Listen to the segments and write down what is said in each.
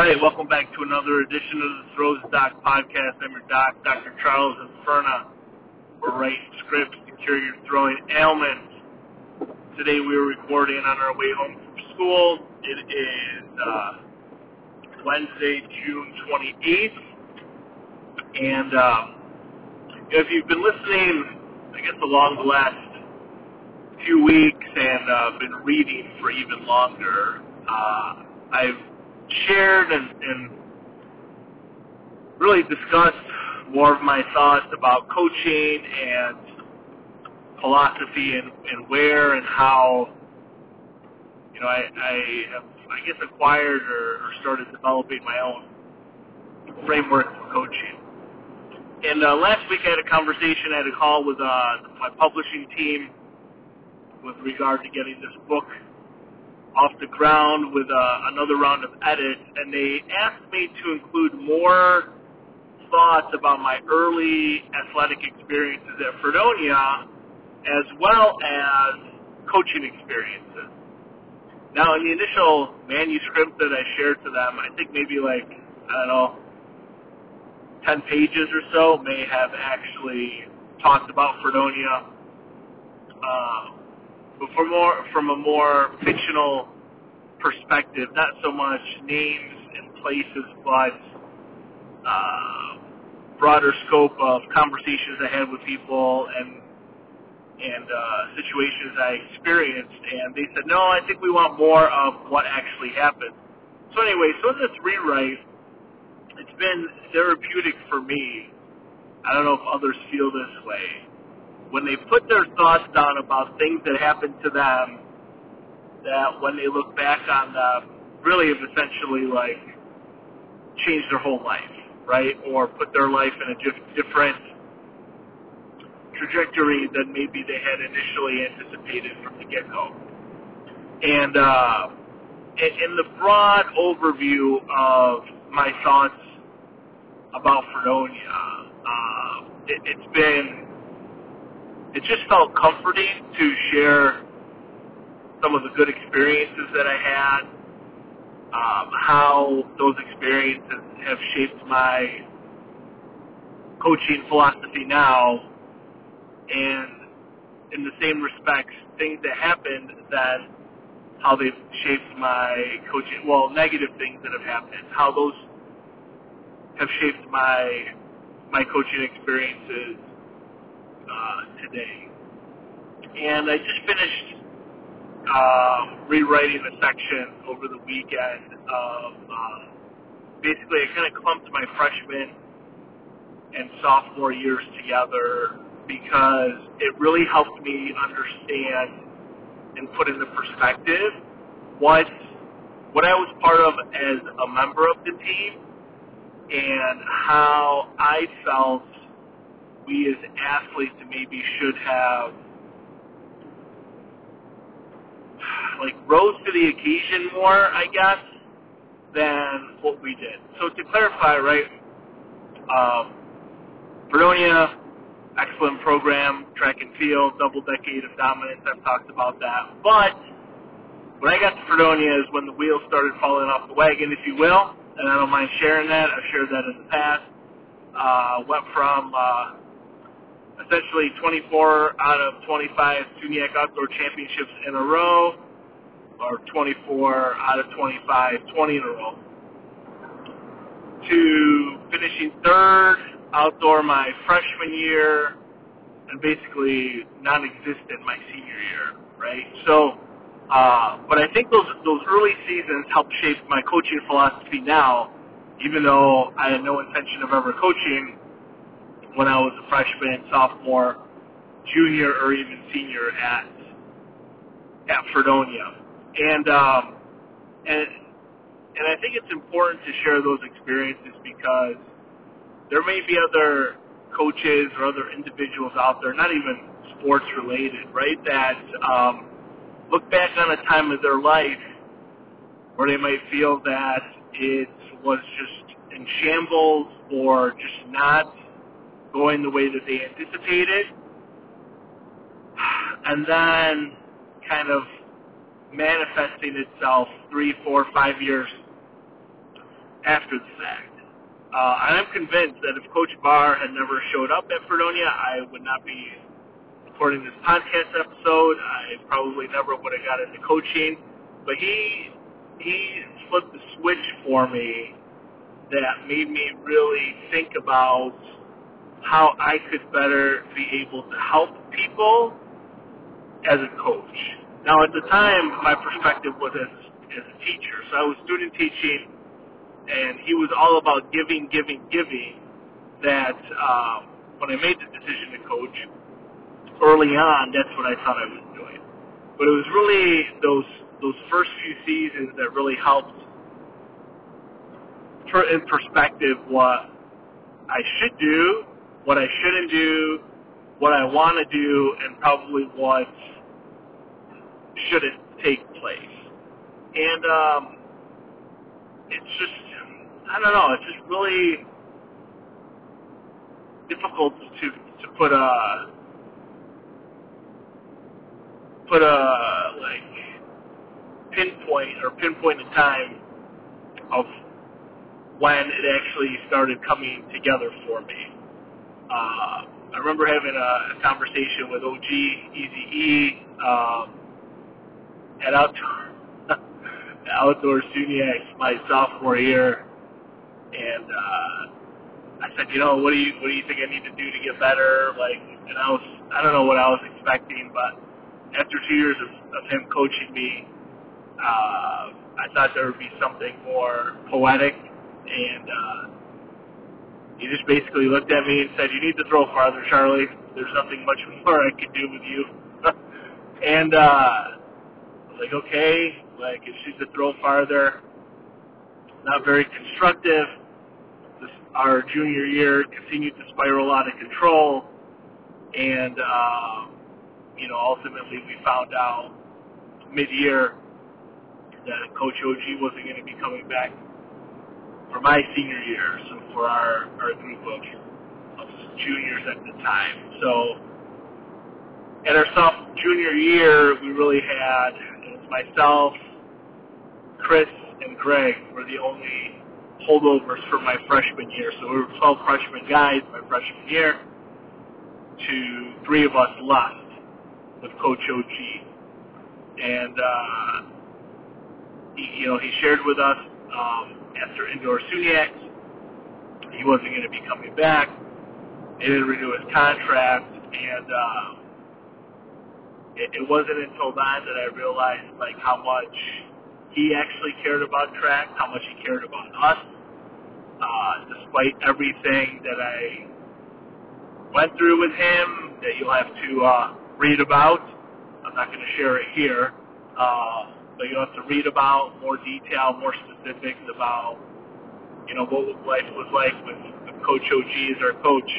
Hi, welcome back to another edition of the Throws Doc podcast. I'm your doc, Dr. Charles Inferna. We're writing scripts to cure your throwing ailments. Today we are recording on our way home from school. It is uh, Wednesday, June 28th. And um, if you've been listening, I guess along the last few weeks and uh, been reading for even longer, uh, I've shared and, and really discussed more of my thoughts about coaching and philosophy and, and where and how you know I, I have I guess acquired or, or started developing my own framework for coaching. And uh, last week I had a conversation, I had a call with uh, my publishing team with regard to getting this book off the ground with uh, another round of edits, and they asked me to include more thoughts about my early athletic experiences at Fredonia, as well as coaching experiences. Now, in the initial manuscript that I shared to them, I think maybe like, I don't know, 10 pages or so may have actually talked about Fredonia. Uh, but for more, from a more fictional perspective, not so much names and places, but uh, broader scope of conversations I had with people and and uh, situations I experienced. And they said, no, I think we want more of what actually happened. So anyway, so this rewrite, it's been therapeutic for me. I don't know if others feel this way when they put their thoughts down about things that happened to them, that when they look back on them, really have essentially like changed their whole life, right? Or put their life in a different trajectory than maybe they had initially anticipated from the get-go. And uh, in the broad overview of my thoughts about Fredonia, uh, it, it's been it just felt comforting to share some of the good experiences that I had, um, how those experiences have shaped my coaching philosophy now, and in the same respects, things that happened then how they've shaped my coaching, well, negative things that have happened, how those have shaped my my coaching experiences uh, today. And I just finished uh, rewriting a section over the weekend of uh, basically I kind of clumped my freshman and sophomore years together because it really helped me understand and put into perspective what what I was part of as a member of the team and how I felt we as athletes maybe should have like rose to the occasion more, I guess, than what we did. So to clarify, right, um, Fredonia, excellent program, track and field, double decade of dominance. I've talked about that. But when I got to Fredonia is when the wheels started falling off the wagon, if you will, and I don't mind sharing that. I've shared that in the past. Uh, went from uh, essentially 24 out of 25 SUNYAC Outdoor Championships in a row, or 24 out of 25, 20 in a row, to finishing third outdoor my freshman year, and basically non-existent my senior year, right? So, uh, but I think those those early seasons helped shape my coaching philosophy now, even though I had no intention of ever coaching when I was a freshman, sophomore, junior, or even senior at at Fredonia. And um, and and I think it's important to share those experiences because there may be other coaches or other individuals out there, not even sports related, right? That um, look back on a time of their life where they might feel that it was just in shambles or just not going the way that they anticipated, and then kind of manifesting itself three, four, five years after the fact. Uh, I'm convinced that if Coach Barr had never showed up at Fredonia, I would not be recording this podcast episode. I probably never would have got into coaching. But he he flipped the switch for me that made me really think about how I could better be able to help people as a coach. Now, at the time, my perspective was as, as a teacher. So I was student teaching, and he was all about giving, giving, giving. That um, when I made the decision to coach, early on, that's what I thought I was doing. But it was really those those first few seasons that really helped put in perspective what I should do, what I shouldn't do, what I want to do, and probably what shouldn't take place. And um, it's just, I don't know, it's just really difficult to to put a put a like pinpoint or pinpoint in time of when it actually started coming together for me. Uh, I remember having a, a conversation with OG Easy E um, at outdoor outdoor SUNYAC my sophomore year, and uh, I said, you know, what do you what do you think I need to do to get better? Like, and I was I don't know what I was expecting, but after two years of, of him coaching me, uh, I thought there would be something more poetic, and uh, he just basically looked at me and said, "You need to throw farther, Charlie. There's nothing much more I could do with you." and uh, I was like, "Okay, like if she's to throw farther." Not very constructive. This, our junior year continued to spiral out of control, and uh, you know, ultimately we found out mid-year that Coach OG wasn't going to be coming back for my senior year, so for our, our group of, of juniors at the time. So at our sophomore junior year, we really had it was myself, Chris, and Greg were the only holdovers for my freshman year. So we were 12 freshman guys my freshman year. To three of us left with Coach OG, and uh, he, you know he shared with us um, after indoor SUNYACs he wasn't going to be coming back. They didn't renew his contract, and uh, it, it wasn't until then that I realized like how much he actually cared about track, how much he cared about us, uh, despite everything that I went through with him that you'll have to uh, read about. I'm not going to share it here, uh, but you'll have to read about more detail, more specifics about, you know, what life was like with, with Coach OG as our coach.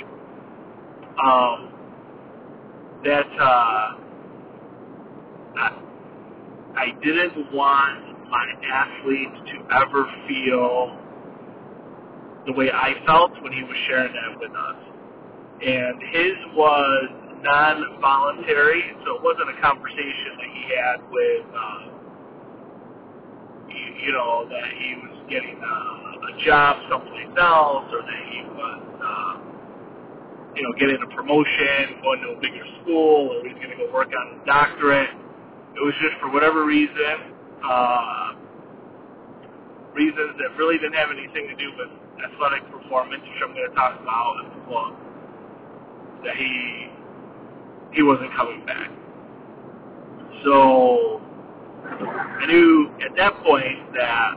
Um, that uh, I, I didn't want my athletes to ever feel the way I felt when he was sharing that with us. And his was non-voluntary, so it wasn't a conversation that he had with, uh, you, you know, that he was getting uh, a job someplace else, or that he was, uh, you know, getting a promotion, going to a bigger school, or he's going to go work on his doctorate. It was just for whatever reason, uh, reasons that really didn't have anything to do with athletic performance, which I'm going to talk about in the book, that he he wasn't coming back. So I knew at that point that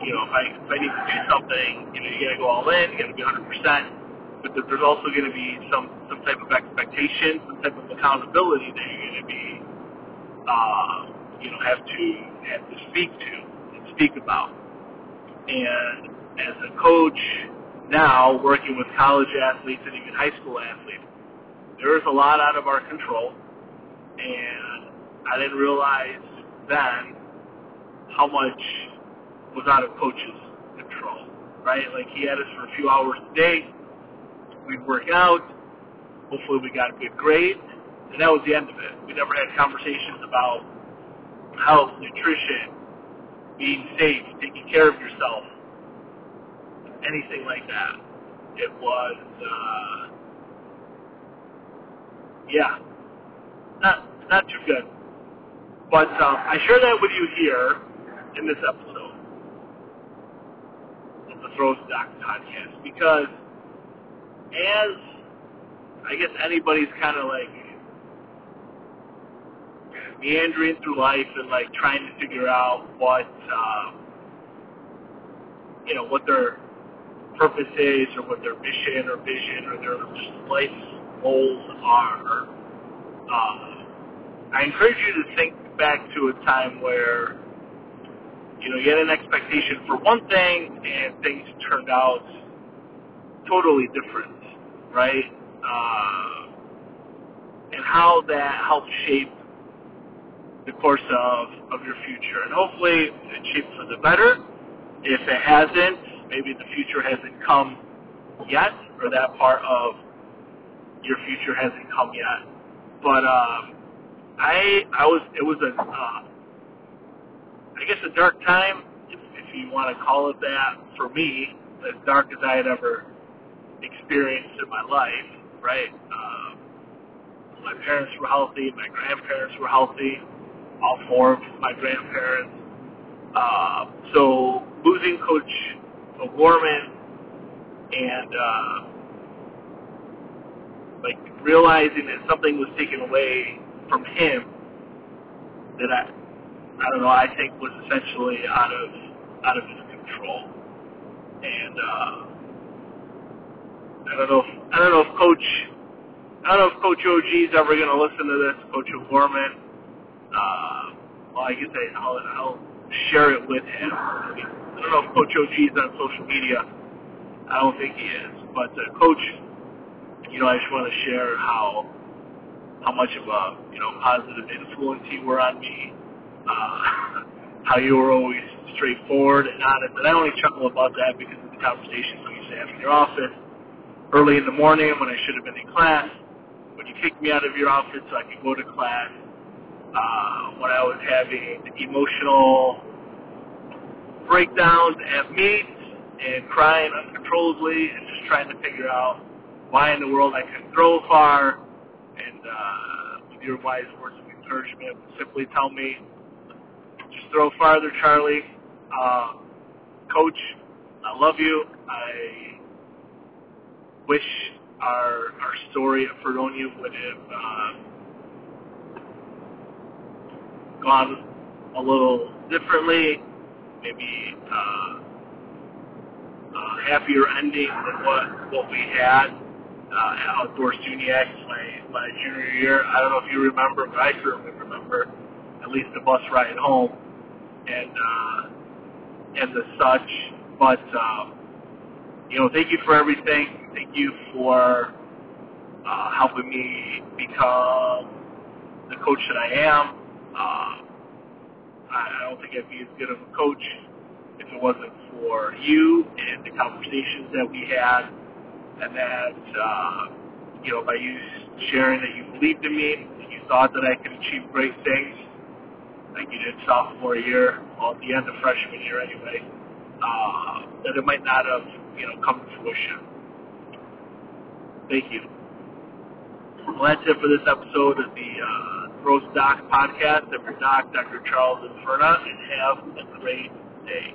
you know if I if I need to do something, you know, you got to go all in, you got to be 100 percent, but that there's also going to be some some type of expectation, some type of accountability that you're going to be uh, you know have to have to speak to and speak about. And as a coach now, working with college athletes and even high school athletes there is a lot out of our control, and I didn't realize then how much was out of coach's control, right? Like he had us for a few hours a day. We'd work out. Hopefully we got a good grade, and that was the end of it. We never had conversations about health, nutrition, being safe, taking care of yourself. anything like that. It was, uh, yeah, not not too good. But um, I share that with you here in this episode of the Throws Doc podcast because as I guess anybody's kind of like meandering through life and like trying to figure out what um, you know what their purpose is or what their mission or vision or their just life goals are. Uh, I encourage you to think back to a time where you know you had an expectation for one thing and things turned out totally different, right? Uh, and how that helped shape the course of, of your future. And hopefully it shaped for the better. If it hasn't, maybe the future hasn't come yet, or that part of your future hasn't come yet. But um, I I was it was a uh, I guess a dark time, if, if you want to call it that, for me, as dark as I had ever experienced in my life. Right, uh, my parents were healthy, my grandparents were healthy, all four of my grandparents. Uh, so losing Coach O'Gorman and uh, like realizing that something was taken away from him that I I don't know I think was essentially out of out of his control, and uh, I don't know if I don't know if Coach I don't know if Coach OG is ever going to listen to this, Coach O'Gorman. Uh, well, I guess I, I'll, I'll share it with him. I, don't know if Coach OG is on social media. I don't think he is, but uh, Coach, you know, I just want to share how how much of a you know positive influence you were on me, uh, how you were always straightforward and honest. And I only chuckle about that because of the conversations we used to have in your office early in the morning when I should have been in class, when you kicked me out of your office so I could go to class, uh, when I was having emotional breakdowns at meets and crying uncontrollably and just trying to figure out why in the world I couldn't throw far and uh, with your wise words of encouragement, simply tell me, throw farther, Charlie. Uh, Coach, I love you. I wish our our story at Fredonia would have uh, gone a little differently, maybe uh, a happier ending than what what we had uh, at Outdoors SUNYAC my my junior year. I don't know if you remember, but I certainly remember at least the bus ride home and uh, and the such. But uh, you know, thank you for everything. Thank you for uh, helping me become the coach that I am. Uh, I don't think I'd be as good of a coach if it wasn't for you and the conversations that we had, and that uh, you know by you sharing that you believed in me you thought that I could achieve great things, like you did sophomore year, well at the end of freshman year anyway, uh, that it might not have you know come to fruition. Thank you. Well, that's it for this episode of the uh, Doc podcast. I'm your doc, Dr. Charles Inferna, and have a great day.